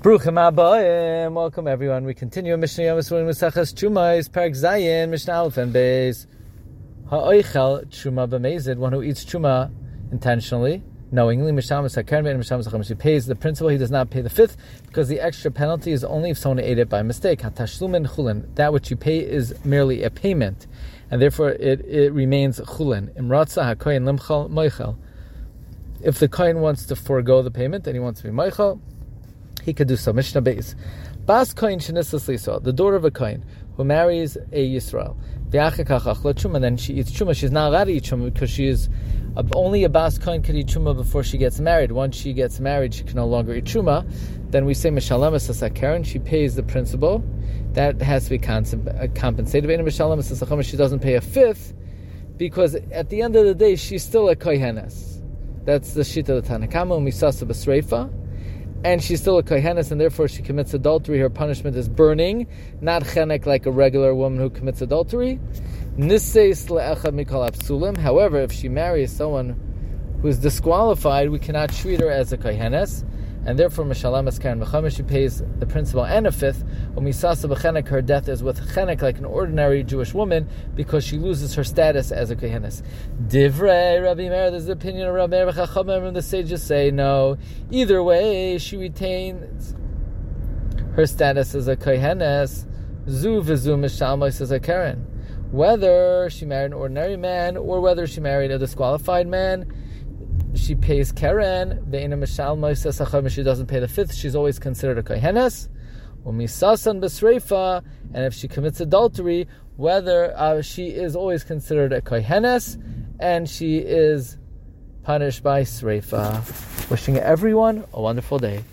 Bruchim Abayim. Welcome everyone. We continue Mishnah Yom Esrei Maseches Truma Perek Zayin Mishnah Aleph and Beis. Ha'oichel Truma b'mezid. One who eats Truma intentionally, knowingly. Mishamas Hakern and Mishamas Hakern. He pays the principal. He does not pay the fifth because the extra penalty is only if someone ate it by mistake. Hatashlumin chulin. That which you pay is merely a payment, and therefore it, it remains chulin. Imratza hakoyin limchal moichel. If the kohen wants to forego the payment and he wants to be moichel, he could do so. Mishnah Beis. Bas kohen shenisas liso, the daughter of a kohen who marries a Yisrael. And then she eats truma. She's not allowed to eat truma because she is only a bas kohen can eat truma before she gets married. Once she gets married, she can no longer eat truma. Then we say mishalem Keren. She pays the principal. That has to be uh, compensated. She doesn't pay a fifth because at the end of the day, she's still a kohenes. That's the shita of the Tanna Kamma. Misasa b'sreifa and she's still a kohenes, and therefore she commits adultery. Her punishment is burning, not chenek like a regular woman who commits adultery. However, if she marries someone who is disqualified, we cannot treat her as a kohenes and therefore Mishalamas Keren Mechamer, she pays the principal and a fifth. Umisasa B'chenek, her death is with chenek like an ordinary Jewish woman because she loses her status as a kohenes. Divrei Rabbi Meir, there's the opinion of Rabbi Meir Chachamim, the sages say no. Either way, she retains her status as a kohenes. Zu v'zu mishalmos as a Keren. Whether she married an ordinary man or whether she married a disqualified man, she pays Keren, the Ina Mishal she doesn't pay the fifth, she's always considered a Kohenes. Umisasan Besreifa, and if she commits adultery, whether uh, she is always considered a Kohenes, and she is punished by Sreifa. Wishing everyone a wonderful day.